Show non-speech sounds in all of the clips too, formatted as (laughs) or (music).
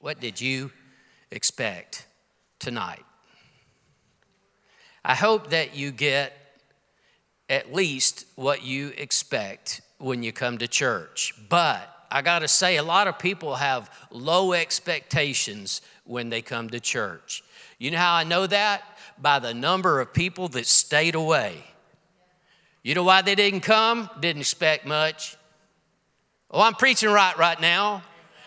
What did you expect tonight? I hope that you get at least what you expect when you come to church. But I got to say, a lot of people have low expectations when they come to church. You know how I know that? By the number of people that stayed away. You know why they didn't come? Didn't expect much. Oh, I'm preaching right right now.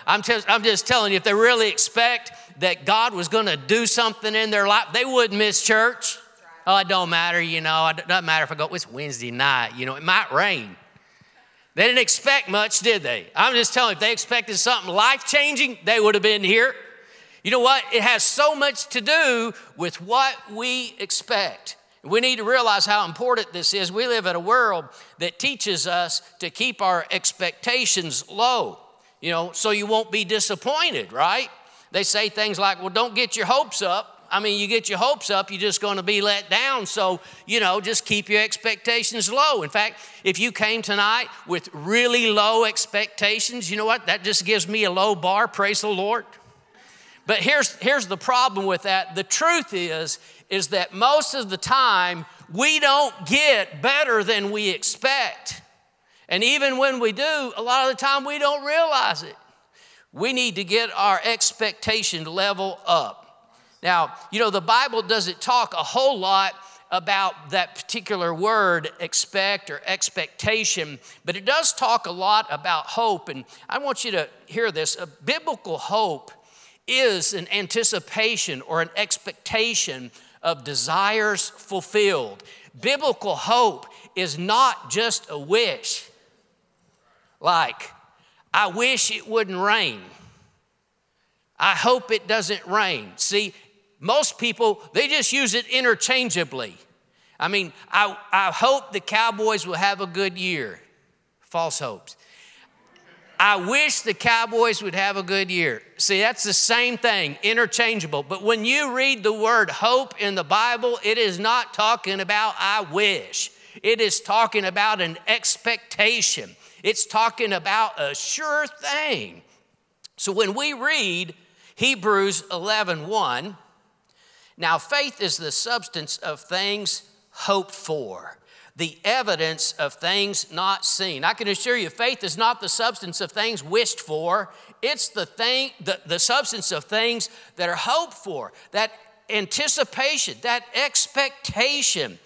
I'm just, I'm just telling you, if they really expect that God was going to do something in their life, they wouldn't miss church. Oh, it don't matter, you know. It doesn't matter if I go, it's Wednesday night, you know, it might rain. They didn't expect much, did they? I'm just telling you, if they expected something life changing, they would have been here. You know what? It has so much to do with what we expect. We need to realize how important this is. We live in a world that teaches us to keep our expectations low, you know, so you won't be disappointed, right? They say things like, well, don't get your hopes up. I mean, you get your hopes up, you're just going to be let down. So, you know, just keep your expectations low. In fact, if you came tonight with really low expectations, you know what? That just gives me a low bar. Praise the Lord. But here's, here's the problem with that. The truth is, is that most of the time we don't get better than we expect. And even when we do, a lot of the time we don't realize it. We need to get our expectation level up. Now, you know, the Bible doesn't talk a whole lot about that particular word, expect or expectation, but it does talk a lot about hope. And I want you to hear this. A biblical hope is an anticipation or an expectation of desires fulfilled. Biblical hope is not just a wish, like, I wish it wouldn't rain. I hope it doesn't rain. See, most people, they just use it interchangeably. I mean, I, I hope the Cowboys will have a good year. False hopes. I wish the Cowboys would have a good year. See, that's the same thing, interchangeable. But when you read the word hope in the Bible, it is not talking about I wish, it is talking about an expectation, it's talking about a sure thing. So when we read Hebrews 11 1, now, faith is the substance of things hoped for, the evidence of things not seen. I can assure you, faith is not the substance of things wished for, it's the, thing, the, the substance of things that are hoped for, that anticipation, that expectation.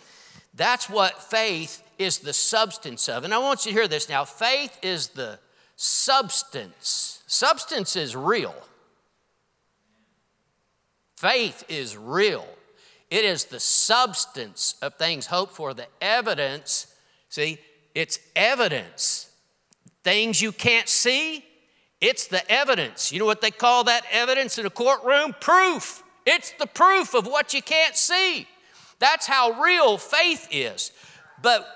That's what faith is the substance of. And I want you to hear this now faith is the substance. Substance is real. Faith is real. It is the substance of things hoped for, the evidence. See, it's evidence. Things you can't see, it's the evidence. You know what they call that evidence in a courtroom? Proof. It's the proof of what you can't see. That's how real faith is. But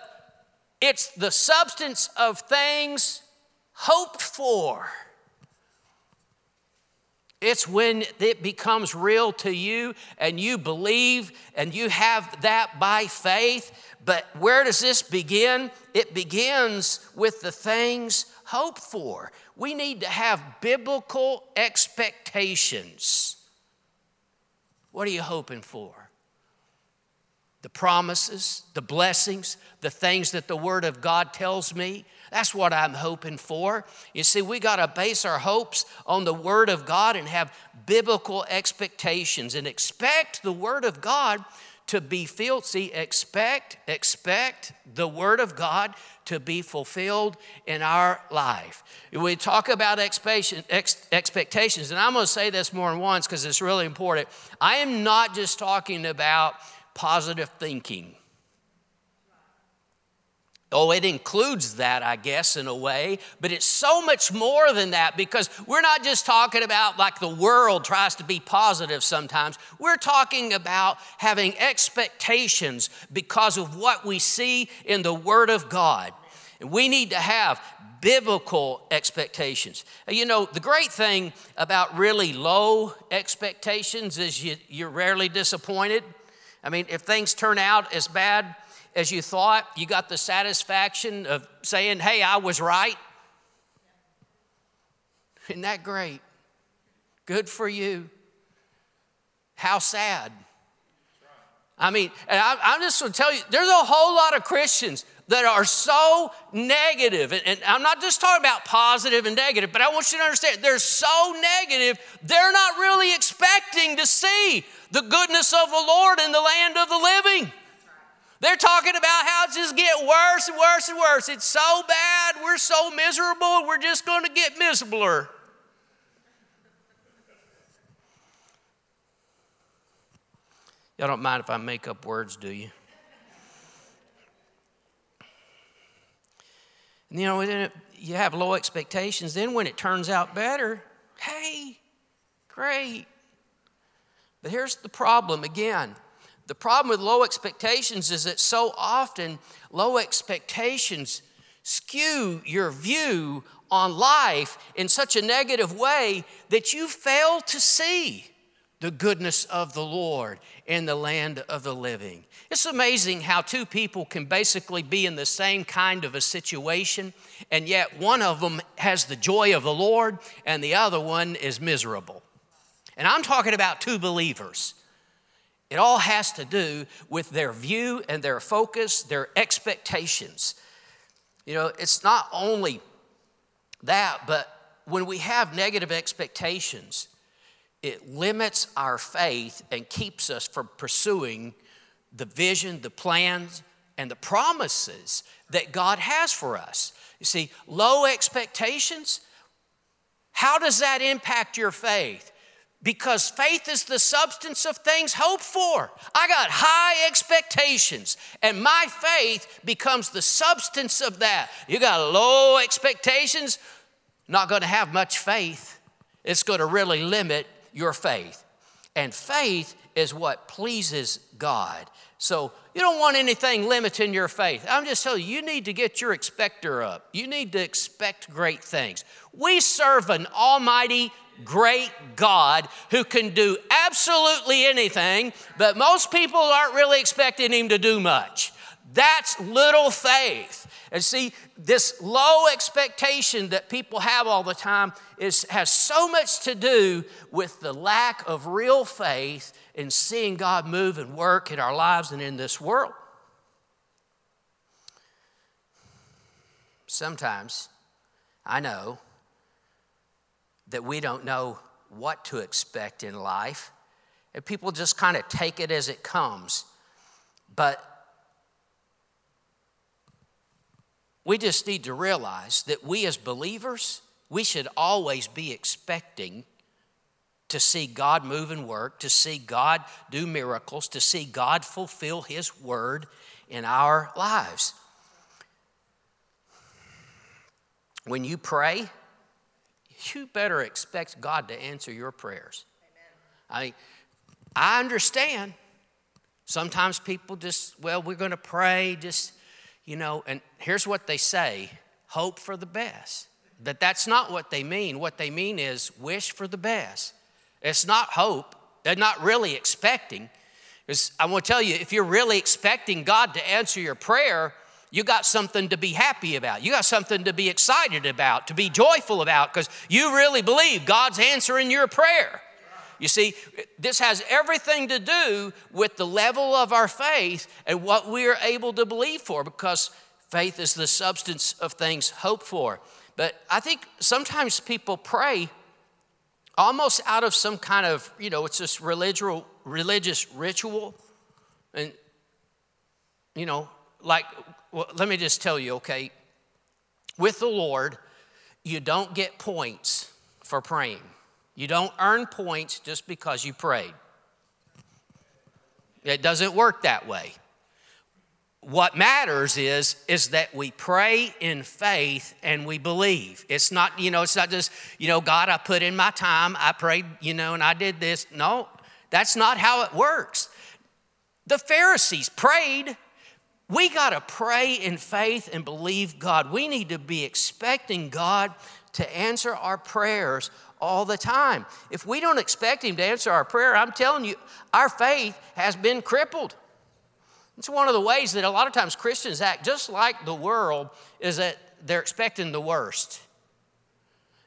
it's the substance of things hoped for. It's when it becomes real to you and you believe and you have that by faith. But where does this begin? It begins with the things hoped for. We need to have biblical expectations. What are you hoping for? The promises, the blessings, the things that the Word of God tells me. That's what I'm hoping for. You see, we got to base our hopes on the Word of God and have biblical expectations and expect the Word of God to be filled. See, expect, expect the Word of God to be fulfilled in our life. We talk about expectations, and I'm going to say this more than once because it's really important. I am not just talking about positive thinking. Oh, it includes that, I guess, in a way, but it's so much more than that because we're not just talking about like the world tries to be positive sometimes. We're talking about having expectations because of what we see in the Word of God. And we need to have biblical expectations. You know, the great thing about really low expectations is you, you're rarely disappointed. I mean, if things turn out as bad as you thought, you got the satisfaction of saying, hey, I was right. Isn't that great? Good for you. How sad. I mean, and I, I'm just going to tell you, there's a whole lot of Christians that are so negative, and, I'm not just talking about positive and negative, but I want you to understand they're so negative, they're not really expecting to see the goodness of the Lord in the land of the living. They're talking about how it's just get worse and worse and worse. It's so bad, we're so miserable, we're just going to get miserabler. Y'all don't mind if I make up words, do you? You know, you have low expectations. Then when it turns out better, hey, great. But here's the problem again. The problem with low expectations is that so often low expectations skew your view on life in such a negative way that you fail to see the goodness of the Lord in the land of the living. It's amazing how two people can basically be in the same kind of a situation, and yet one of them has the joy of the Lord and the other one is miserable. And I'm talking about two believers. It all has to do with their view and their focus, their expectations. You know, it's not only that, but when we have negative expectations, it limits our faith and keeps us from pursuing the vision, the plans, and the promises that God has for us. You see, low expectations, how does that impact your faith? Because faith is the substance of things hoped for. I got high expectations, and my faith becomes the substance of that. You got low expectations, not to have much faith. It's to really limit your faith. And faith is what pleases God. So you don't want anything limiting your faith. I'm just telling you, you need to get your expector up. You need to expect great things. We serve an almighty, great God who can do absolutely anything, but most people aren't really expecting him to do much. That's little faith. And see, this low expectation that people have all the time is, has so much to do with the lack of real faith in seeing God move and work in our lives and in this world. Sometimes I know that we don't know what to expect in life, and people just kind of take it as it comes. But we just need to realize that we as believers, we should always be expecting to see God move and work, to see God do miracles, to see God fulfill His word in our lives. When you pray, you better expect God to answer your prayers. Amen. I, I understand. Sometimes people just, well, we're going to pray, just, you know, and here's what they say hope for the best. But that's not what they mean. What they mean is wish for the best. It's not hope, they're not really expecting. Because I want to tell you, if you're really expecting God to answer your prayer, you got something to be happy about. You got something to be excited about, to be joyful about, because you really believe God's answering your prayer. You see, this has everything to do with the level of our faith and what we are able to believe for, because faith is the substance of things hoped for. But I think sometimes people pray almost out of some kind of, you know, it's this religious, religious ritual. And, you know, like, well, let me just tell you, okay, with the Lord, you don't get points for praying. You don't earn points just because you prayed. It doesn't work that way. What matters is is that we pray in faith and we believe. It's not you know it's not just you know god i put in my time i prayed you know and i did this. No that's not how it works. The pharisees prayed. We got to pray in faith and believe god. We need to be expecting god to answer our prayers all the time if we don't expect him to answer our prayer i'm telling you our faith has been crippled it's one of the ways that a lot of times Christians act just like the world is that they're expecting the worst.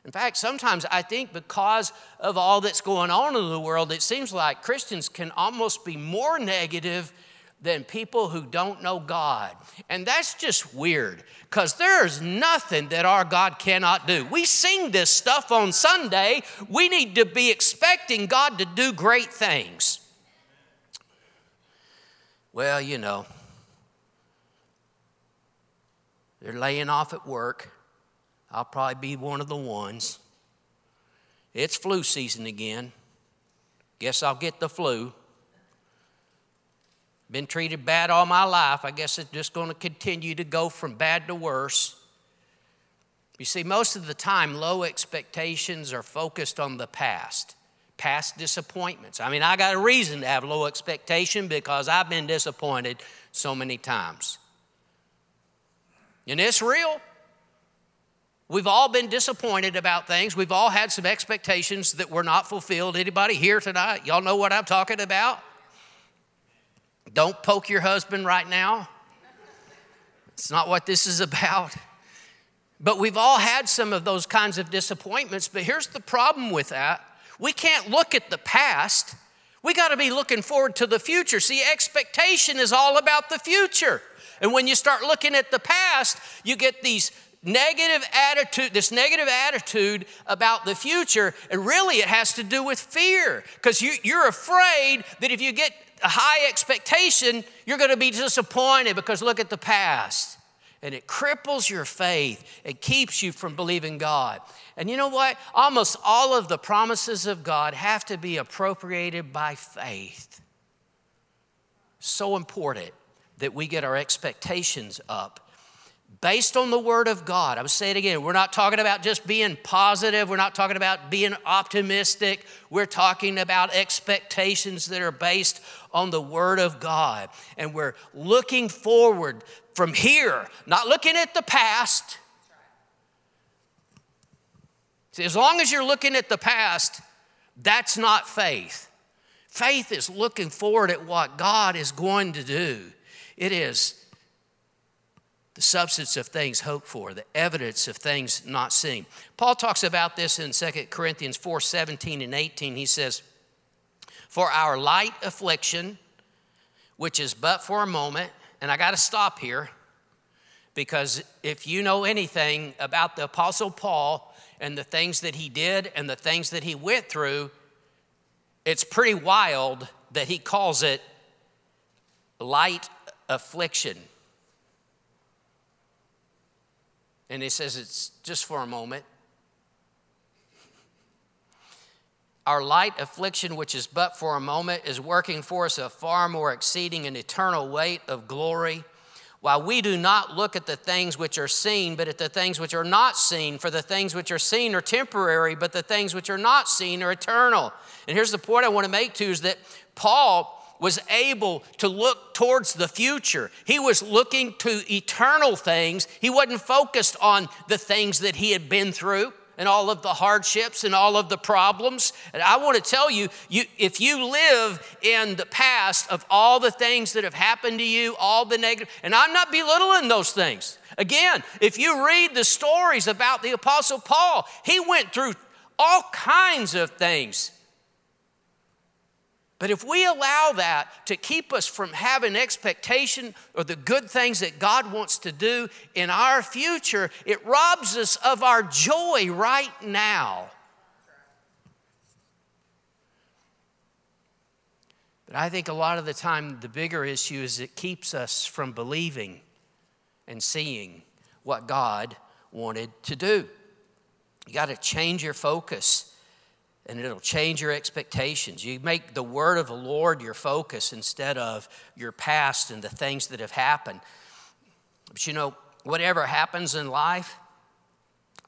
In fact, sometimes I think because of all that's going on in the world, it seems like Christians can almost be more negative than people who don't know God. And that's just weird because there's nothing that our God cannot do. We sing this stuff on Sunday. We need to be expecting God to do great things. Well, you know, they're laying off at work. I'll probably be one of the ones. It's flu season again. Guess I'll get the flu. Been treated bad all my life. I guess it's just going to continue to go from bad to worse. You see, most of the time, low expectations are focused on the past, past disappointments. I mean, I got a reason to have low expectation because I've been disappointed so many times. And it's real. We've all been disappointed about things. We've all had some expectations that were not fulfilled. Anybody here tonight? Y'all know what I'm talking about? Don't poke your husband right now. It's not what this is about. But we've all had some of those kinds of disappointments. But here's the problem with that we can't look at the past. We got to be looking forward to the future. See, expectation is all about the future. And when you start looking at the past, you get these negative attitude, this negative attitude about the future, and really it has to do with fear because you, you're afraid that if you get a high expectation, you're going to be disappointed because look at the past. And it cripples your faith. It keeps you from believing God. And you know what? Almost all of the promises of God have to be appropriated by faith. So important that we get our expectations up based on the Word of God. I will say it again. We're not talking about just being positive, we're not talking about being optimistic. We're talking about expectations that are based on the Word of God. And we're looking forward from here, not looking at the past. See, as long as you're looking at the past, that's not faith. Faith is looking forward at what God is going to do. It is the substance of things hoped for, the evidence of things not seen. Paul talks about this in 2 Corinthians 4 17 and 18. He says, For our light affliction, which is but for a moment, and I got to stop here because if you know anything about the Apostle Paul and the things that he did and the things that he went through, it's pretty wild that he calls it light affliction. And he says it's just for a moment. Our light affliction, which is but for a moment, is working for us a far more exceeding and eternal weight of glory. While we do not look at the things which are seen, but at the things which are not seen, for the things which are seen are temporary, but the things which are not seen are eternal. And here's the point I want to make too is that Paul was able to look towards the future. He was looking to eternal things. He wasn't focused on the things that he had been through and all of the hardships and all of the problems. And I want to tell you, you if you live in the past of all the things that have happened to you, all the negative, and I'm not belittling those things. Again, if you read the stories about the Apostle Paul, he went through all kinds of things but if we allow that to keep us from having expectation of the good things that God wants to do in our future, it robs us of our joy right now. But I think a lot of the time, the bigger issue is it keeps us from believing and seeing what God wanted to do. You got to change your focus and it'll change your expectations. You make the word of the Lord your focus instead of your past and the things that have happened. But you know, whatever happens in life,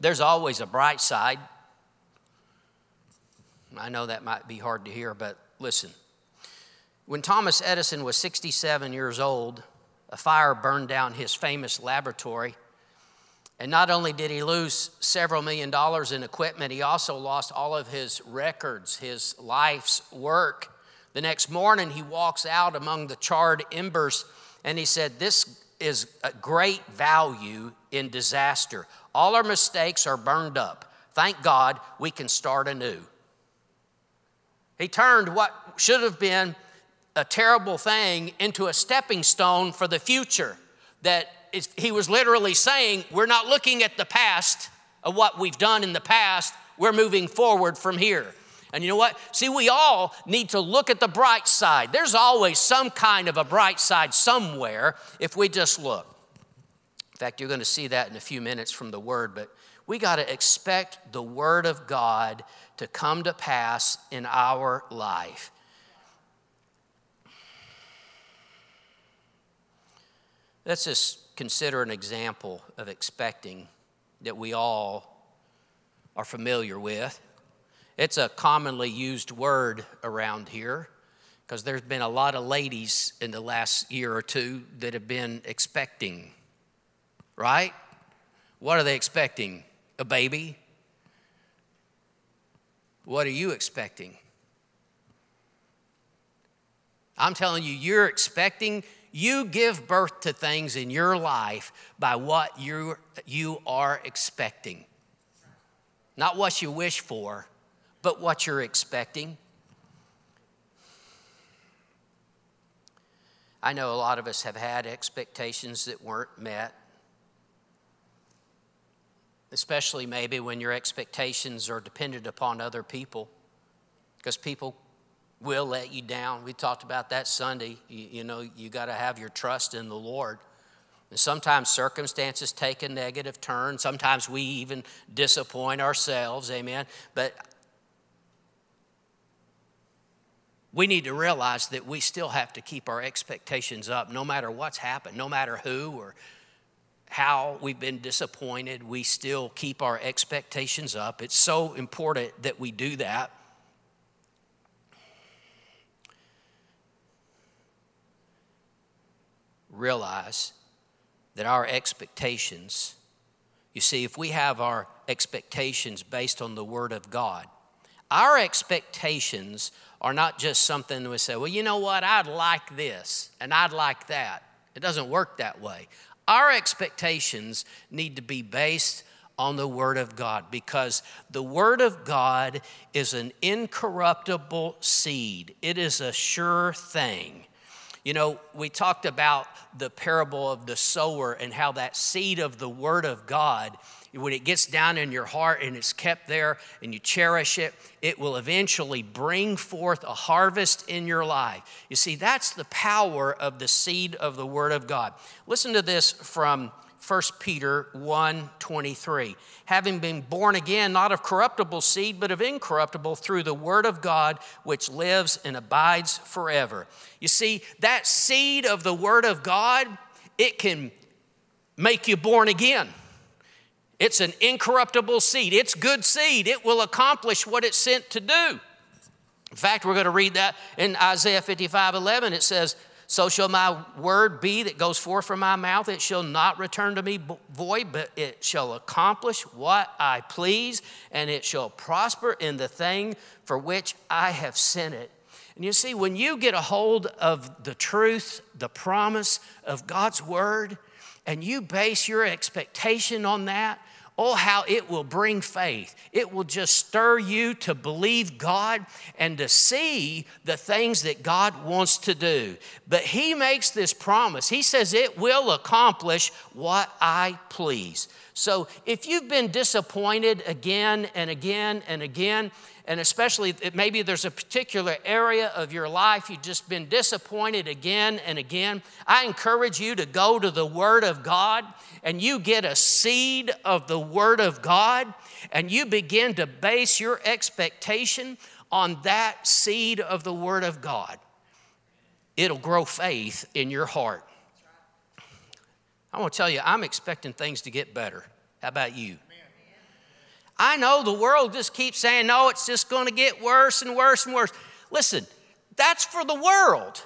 there's always a bright side. I know that might be hard to hear, but listen. When Thomas Edison was 67 years old, a fire burned down his famous laboratory. And not only did he lose several million dollars in equipment, he also lost all of his records, his life's work. The next morning, he walks out among the charred embers and he said, This is a great value in disaster. All our mistakes are burned up. thank God we can start anew. He turned what should have been a terrible thing into a stepping stone for the future. That he was literally saying, We're not looking at the past of what we've done in the past, we're moving forward from here. And you know what? See, we all need to look at the bright side. There's always some kind of a bright side somewhere if we just look. In fact, you're going to see that in a few minutes from the Word, but we got to expect the Word of God to come to pass in our life. Let's just consider an example of expecting that we all are familiar with. It's a commonly used word around here because there's been a lot of ladies in the last year or two that have been expecting, right? What are they expecting? A baby? What are you expecting? I'm telling you, you're expecting, you give birth to things in your life by what you you are expecting. Not what you wish for, but what you're expecting. I know a lot of us have had expectations that weren't met, especially maybe when your expectations are dependent upon other people, because people will let you down. We talked about that Sunday. You, you know, you got to have your trust in the Lord. And sometimes circumstances take a negative turn. Sometimes we even disappoint ourselves, amen. But we need to realize that we still have to keep our expectations up no matter what's happened, no matter who or how we've been disappointed, we still keep our expectations up. It's so important that we do that. Realize that our expectations, you see, if we have our expectations based on the Word of God, our expectations are not just something we say, well, you know what, I'd like this and I'd like that. It doesn't work that way. Our expectations need to be based on the Word of God because the Word of God is an incorruptible seed, it is a sure thing. You know, we talked about the parable of the sower and how that seed of the Word of God when it gets down in your heart and it's kept there and you cherish it, it will eventually bring forth a harvest in your life. You see, that's the power of the seed of the Word of God. Listen to this from 1 Peter 1 23. Having been born again, not of corruptible seed, but of incorruptible, through the Word of God, which lives and abides forever. You see, that seed of the Word of God, it can make you born again. It's an incorruptible seed. It's good seed. It will accomplish what it's sent to do. In fact, we're going to read that in Isaiah 55 11. It says, So shall my word be that goes forth from my mouth. It shall not return to me void, but it shall accomplish what I please, and it shall prosper in the thing for which I have sent it. And you see, when you get a hold of the truth, the promise of God's word, and you base your expectation on that, Oh, how it will bring faith. It will just stir you to believe God and to see the things that God wants to do. But He makes this promise. He says, It will accomplish what I please. So if you've been disappointed again and again and again, and especially maybe there's a particular area of your life you've just been disappointed again and again, I encourage you to go to the Word of God and you get a seed of the Word of God and you begin to base your expectation on that seed of the Word of God. It'll grow faith in your heart. I want to tell you, I'm expecting things to get better. How about you? I know the world just keeps saying, no, it's just going to get worse and worse and worse. Listen, that's for the world.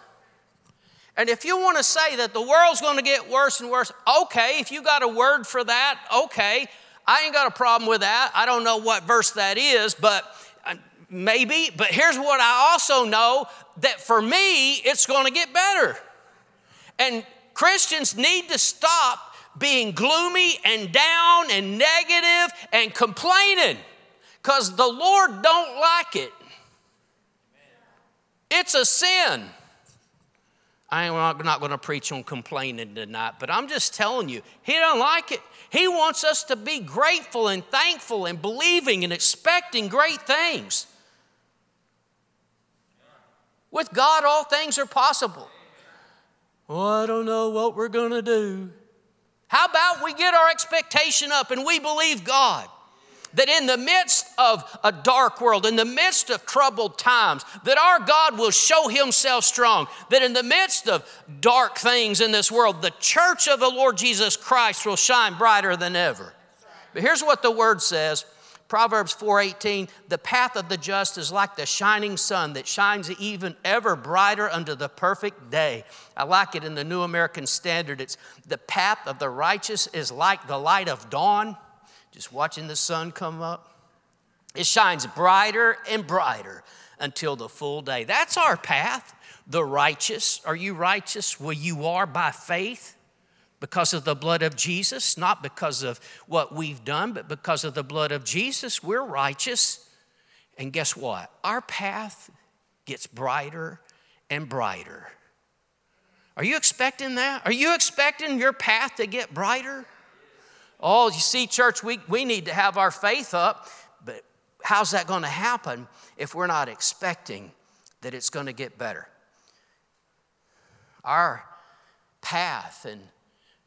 And if you want to say that the world's going to get worse and worse, okay, if you got a word for that, okay. I ain't got a problem with that. I don't know what verse that is, but uh, maybe. But here's what I also know that for me, it's going to get better. And Christians need to stop being gloomy and down and negative and complaining. because the Lord don't like it. It's a sin. I am not, not going to preach on complaining tonight, but I'm just telling you, He doesn't like it. He wants us to be grateful and thankful and believing and expecting great things. With God, all things are possible. Well, I don't know what we're going to do. How about we get our expectation up and we believe God? that in the midst of a dark world, in the midst of troubled times, that our God will show himself strong, that in the midst of dark things in this world, the church of the Lord Jesus Christ will shine brighter than ever. But here's what the word says. Proverbs 4:18 The path of the just is like the shining sun that shines even ever brighter unto the perfect day. I like it in the New American Standard. It's the path of the righteous is like the light of dawn just watching the sun come up. It shines brighter and brighter until the full day. That's our path. The righteous. Are you righteous? Well, you are by faith because of the blood of Jesus, not because of what we've done, but because of the blood of Jesus. We're righteous. And guess what? Our path gets brighter and brighter. Are you expecting that? Are you expecting your path to get brighter? Oh, you see, church, we, we need to have our faith up, but how's that going to happen if we're not expecting that it's going to get better? Our path and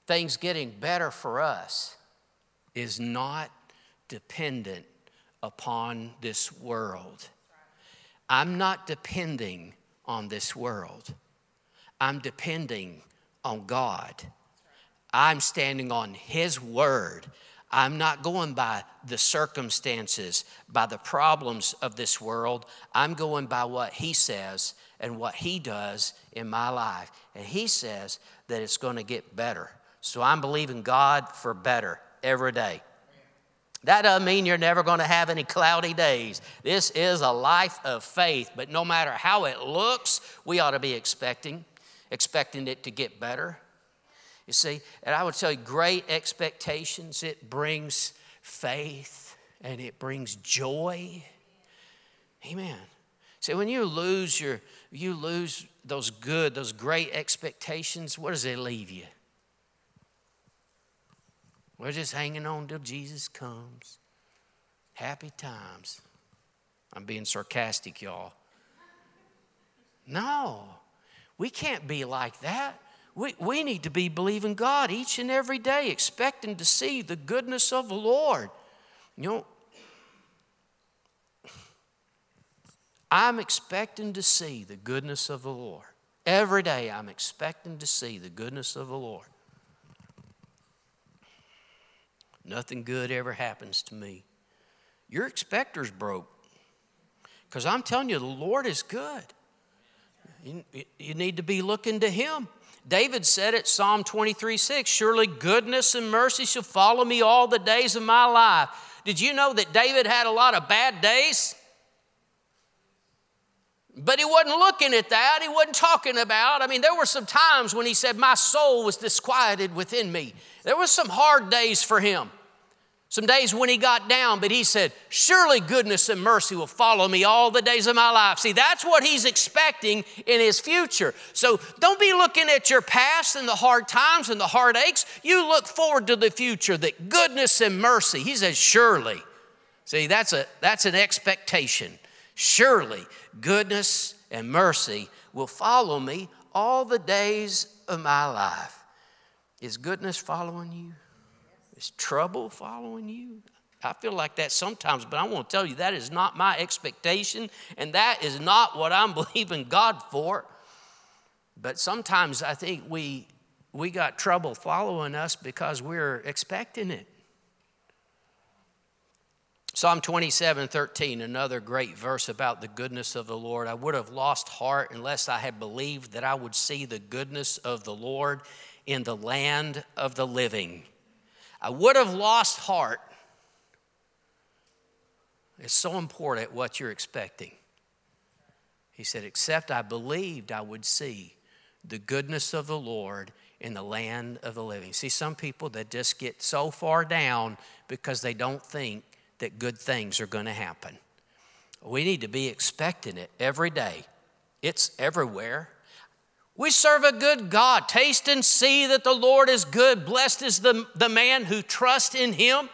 things getting better for us is not dependent upon this world. I'm not depending on this world. I'm depending on God. I'm standing on His word. I'm not going by the circumstances, by the problems of this world. I'm going by what He says and what He does in my life. And He says that it's going to get better. So I'm believing God for better every day. That doesn't mean you're never going to have any cloudy days. This is a life of faith, but no matter how it looks, we ought to be expecting, expecting it to get better. You see, and I would tell you, great expectations, it brings faith and it brings joy. Amen. See, when you lose your, you lose those good, those great expectations, what does it leave you? We're just hanging on till Jesus comes. Happy times. I'm being sarcastic, y'all. No, we can't be like that. We, we need to be believing God each and every day, expecting to see the goodness of the Lord. You know, I'm expecting to see the goodness of the Lord. Every day I'm expecting to see the goodness of the Lord. Nothing good ever happens to me. Your expector's broke. Because I'm telling you, the Lord is good. You, you need to be looking to Him. David said it, Psalm 23 6, surely goodness and mercy shall follow me all the days of my life. Did you know that David had a lot of bad days? But he wasn't looking at that. He wasn't talking about. I mean, there were some times when he said, My soul was disquieted within me. There was some hard days for him. Some days when he got down, but he said, Surely goodness and mercy will follow me all the days of my life. See, that's what he's expecting in his future. So don't be looking at your past and the hard times and the heartaches. You look forward to the future that goodness and mercy, he says, Surely. See, that's, a, that's an expectation. Surely goodness and mercy will follow me all the days of my life. Is goodness following you? Is trouble following you? I feel like that sometimes, but I want to tell you that is not my expectation, and that is not what I'm (laughs) believing God for. But sometimes I think we, we got trouble following us because we're expecting it. Psalm 27 13, another great verse about the goodness of the Lord. I would have lost heart unless I had believed that I would see the goodness of the Lord in the land of the living. I would have lost heart. It's so important what you're expecting. He said, Except I believed I would see the goodness of the Lord in the land of the living. See, some people that just get so far down because they don't think that good things are going to happen. We need to be expecting it every day. It's everywhere. We serve a good God. Taste and see that the Lord is good. Blessed is the, the man who trusts in him.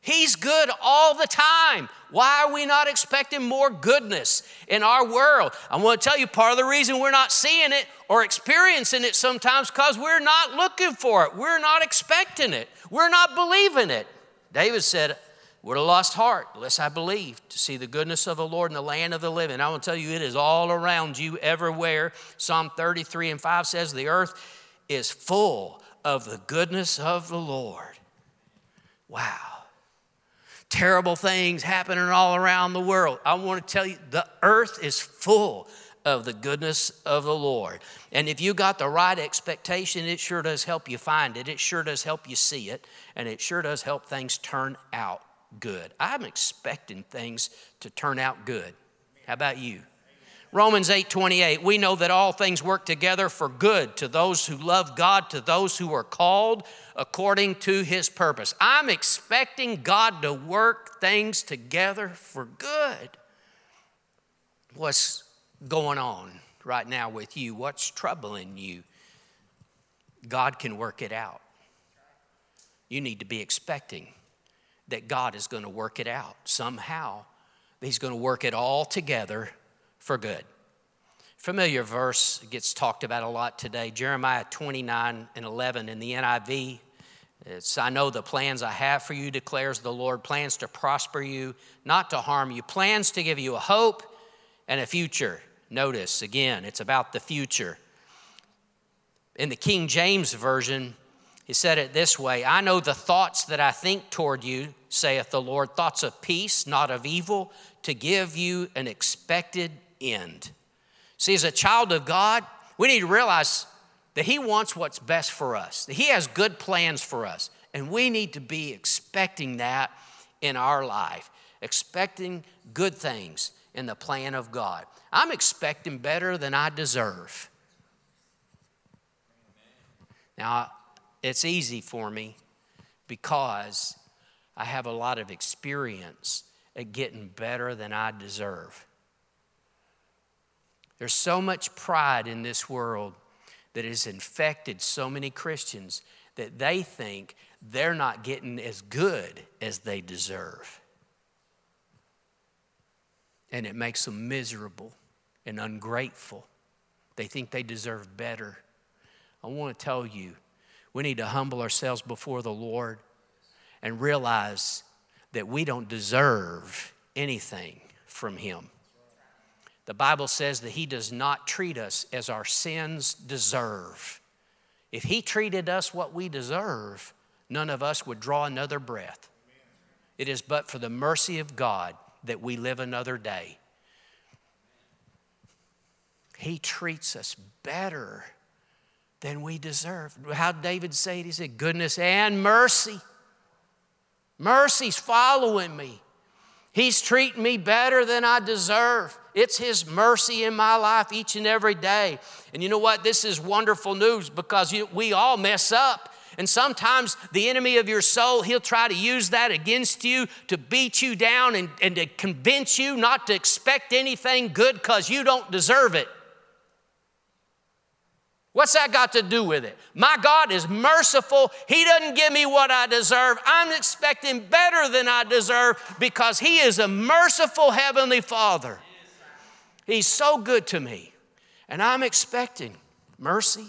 He's good all the time. Why are we not expecting more goodness in our world? I want to tell you part of the reason we're not seeing it or experiencing it sometimes because we're not looking for it. We're not expecting it. We're not believing it. David said, would have lost heart unless I believed to see the goodness of the Lord in the land of the living. I will tell you, it is all around you everywhere. Psalm 33 and 5 says, The earth is full of the goodness of the Lord. Wow. Terrible things happening all around the world. I want to tell you, the earth is full of the goodness of the Lord. And if you got the right expectation, it sure does help you find it. It sure does help you see it. And it sure does help things turn out good. I'm expecting things to turn out good. How about you? Romans 8 28, we know that all things work together for good to those who love God, to those who are called according to his purpose. I'm expecting God to work things together for good. What's going on right now with you? What's troubling you? God can work it out. You need to be expecting that God is going to work it out somehow. He's going to work it all together for good. Familiar verse gets talked about a lot today Jeremiah 29 and 11 in the NIV. It's, I know the plans I have for you, declares the Lord plans to prosper you, not to harm you, plans to give you a hope and a future. Notice again, it's about the future. In the King James Version, he said it this way I know the thoughts that I think toward you, saith the Lord, thoughts of peace, not of evil, to give you an expected end. See, as a child of God, we need to realize that He wants what's best for us, that He has good plans for us, and we need to be expecting that in our life, expecting good things in the plan of God. I'm expecting better than I deserve. Now, it's easy for me because I have a lot of experience at getting better than I deserve. There's so much pride in this world that has infected so many Christians that they think they're not getting as good as they deserve. And it makes them miserable and ungrateful. They think they deserve better. I want to tell you, we need to humble ourselves before the Lord and realize that we don't deserve anything from Him. The Bible says that He does not treat us as our sins deserve. If He treated us what we deserve, none of us would draw another breath. It is but for the mercy of God that we live another day. He treats us better than we deserve. How David said. He said, Goodness and mercy Mercy's following me. He's treating me better than I deserve. It's His mercy in my life each and every day. And you know what? This is wonderful news because we all mess up. And sometimes the enemy of your soul, he'll try to use that against you to beat you down and, and to convince you not to expect anything good because you don't deserve it. What's that got to do with it? My God is merciful. He doesn't give me what I deserve. I'm expecting better than I deserve because He is a merciful Heavenly Father. He's so good to me. And I'm expecting mercy,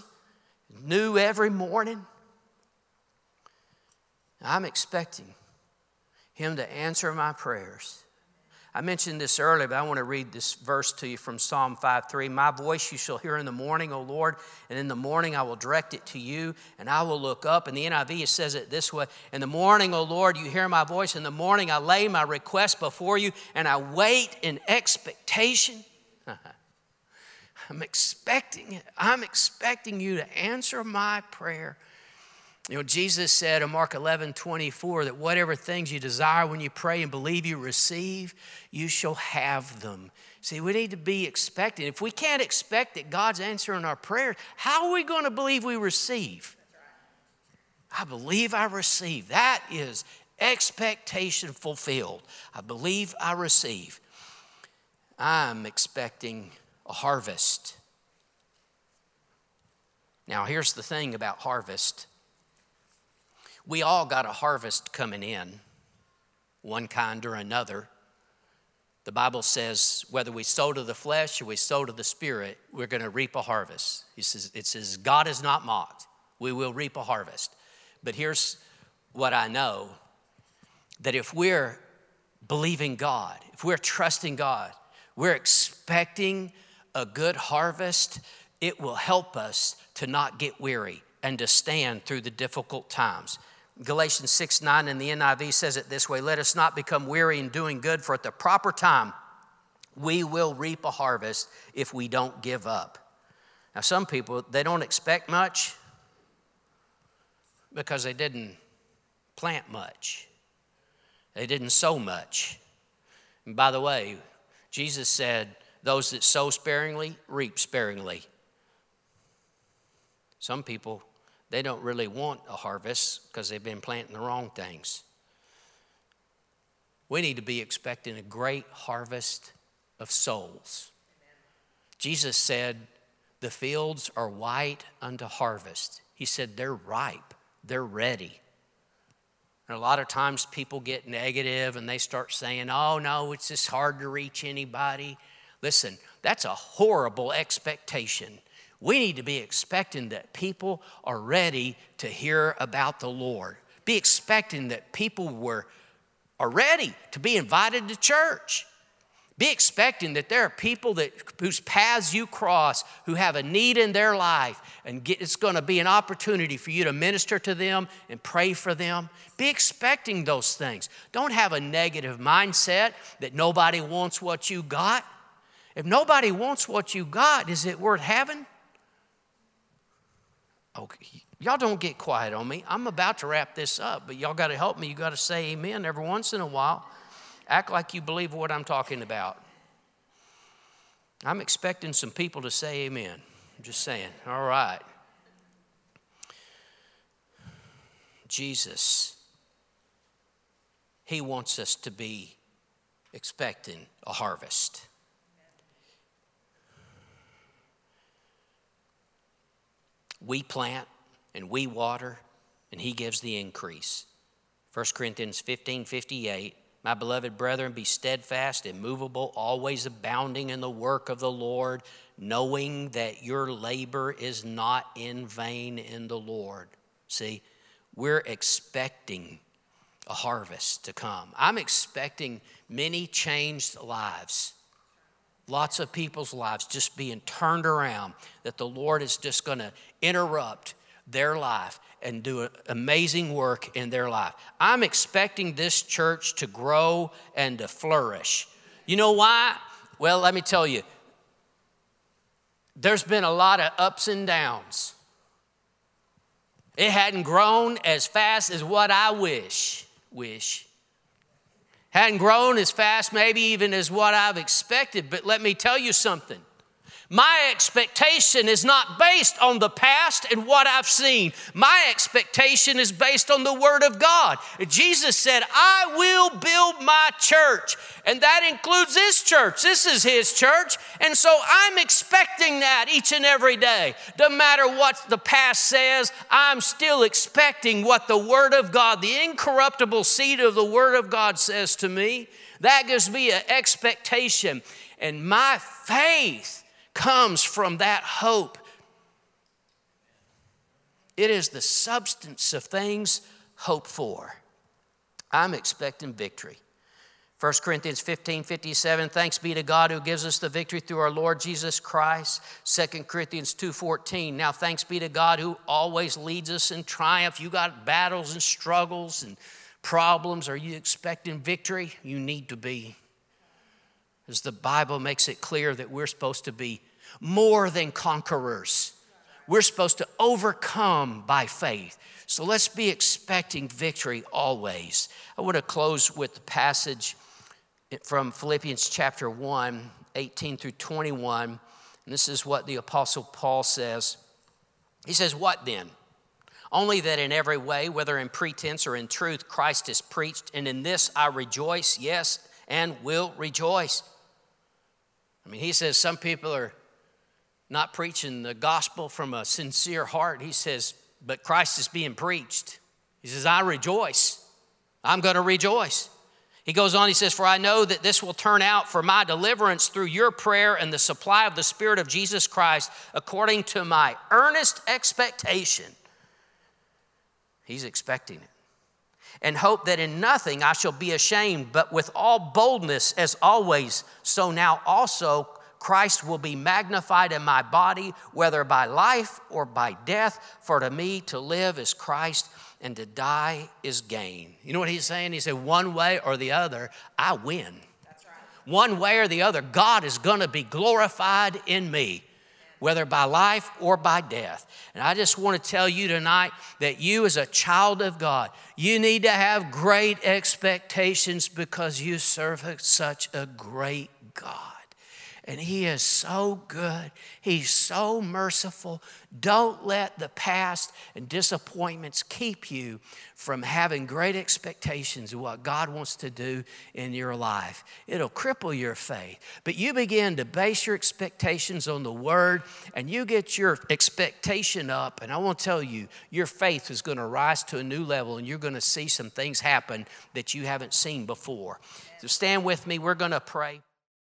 new every morning. I'm expecting Him to answer my prayers. I mentioned this earlier, but I want to read this verse to you from Psalm 5:3. My voice you shall hear in the morning, O Lord, and in the morning I will direct it to you, and I will look up. And the NIV says it this way In the morning, O Lord, you hear my voice. In the morning I lay my request before you, and I wait in expectation. (laughs) I'm expecting it. I'm expecting you to answer my prayer. You know, Jesus said in Mark 11, 24, that whatever things you desire when you pray and believe you receive, you shall have them. See, we need to be expecting. If we can't expect that God's answering our prayers, how are we going to believe we receive? I believe I receive. That is expectation fulfilled. I believe I receive. I'm expecting a harvest. Now, here's the thing about harvest we all got a harvest coming in, one kind or another. The Bible says whether we sow to the flesh or we sow to the spirit, we're going to reap a harvest. He says, it says, God is not mocked. We will reap a harvest. But here's what I know that if we're believing God, if we're trusting God, we're expecting a good harvest, it will help us to not get weary and to stand through the difficult times. Galatians 6 9 in the NIV says it this way Let us not become weary in doing good, for at the proper time we will reap a harvest if we don't give up. Now, some people, they don't expect much because they didn't plant much, they didn't sow much. And by the way, Jesus said, Those that sow sparingly reap sparingly. Some people, they don't really want a harvest because they've been planting the wrong things. We need to be expecting a great harvest of souls. Jesus said, The fields are white unto harvest. He said, They're ripe, they're ready. And a lot of times people get negative and they start saying, Oh, no, it's just hard to reach anybody. Listen, that's a horrible expectation we need to be expecting that people are ready to hear about the Lord. Be expecting that people were, are ready to be invited to church. Be expecting that there are people that, whose paths you cross who have a need in their life, and get, it's going to be an opportunity for you to minister to them and pray for them. Be expecting those things. Don't have a negative mindset that nobody wants what you got. If nobody wants what you got, is it worth having? Okay, y'all don't get quiet on me. I'm about to wrap this up, but y'all got to help me. You got to say amen every once in a while. Act like you believe what I'm talking about. I'm expecting some people to say amen. I'm just saying. All right. Jesus, He wants us to be expecting a harvest. We plant and we water, and He gives the increase. 1 Corinthians 15 58. My beloved brethren, be steadfast, immovable, always abounding in the work of the Lord, knowing that your labor is not in vain in the Lord. See, we're expecting a harvest to come. I'm expecting many changed lives lots of people's lives just being turned around, that the Lord is just going to interrupt their life and do amazing work in their life. I'm expecting this church to grow and to flourish. You know why? Well, let me tell you, there's been a lot of ups and downs. It hadn't grown as fast as what I wish, wish hadn't grown as fast, maybe even as what I've expected. But let me tell you something my expectation is not based on the past and what I've seen. My expectation is based on the Word of God. Jesus said, I will build my church. And that includes this church. This is His church. And so I'm expecting that each and every day. No matter what the past says, I'm still expecting what the Word of God, the incorruptible seed of the Word of God, says to me. That gives me an expectation. And my faith comes from that hope. It is the substance of things hoped for. I'm expecting victory. 1 Corinthians 15 57, thanks be to God who gives us the victory through our Lord Jesus Christ. 2 Corinthians 2 14, now thanks be to God who always leads us in triumph. You got battles and struggles and problems. Are you expecting victory? You need to be as the Bible makes it clear that we're supposed to be more than conquerors. We're supposed to overcome by faith. So let's be expecting victory always. I want to close with the passage from Philippians chapter 1, 18 through 21. And this is what the Apostle Paul says. He says, What then? Only that in every way, whether in pretense or in truth, Christ is preached, and in this I rejoice, yes, and will rejoice. I mean, he says some people are not preaching the gospel from a sincere heart. He says, but Christ is being preached. He says, I rejoice. I'm going to rejoice. He goes on, he says, For I know that this will turn out for my deliverance through your prayer and the supply of the Spirit of Jesus Christ according to my earnest expectation. He's expecting it. And hope that in nothing I shall be ashamed, but with all boldness as always, so now also Christ will be magnified in my body, whether by life or by death. For to me to live is Christ and to die is gain. You know what he's saying? He said, one way or the other, I win. That's right. One way or the other, God is going to be glorified in me, whether by life or by death. And I just want to tell you tonight that you, as a child of God, you need to have great expectations because you serve such a great God. And He is so good. He's so merciful. Don't let the past and disappointments keep you from having great expectations of what God wants to do in your life. It'll cripple your faith. But you begin to base your expectations on the Word and you get your expectation up. And I want to tell you, your faith is going to rise to a new level and you're going to see some things happen that you haven't seen before. So stand with me. We're going to pray.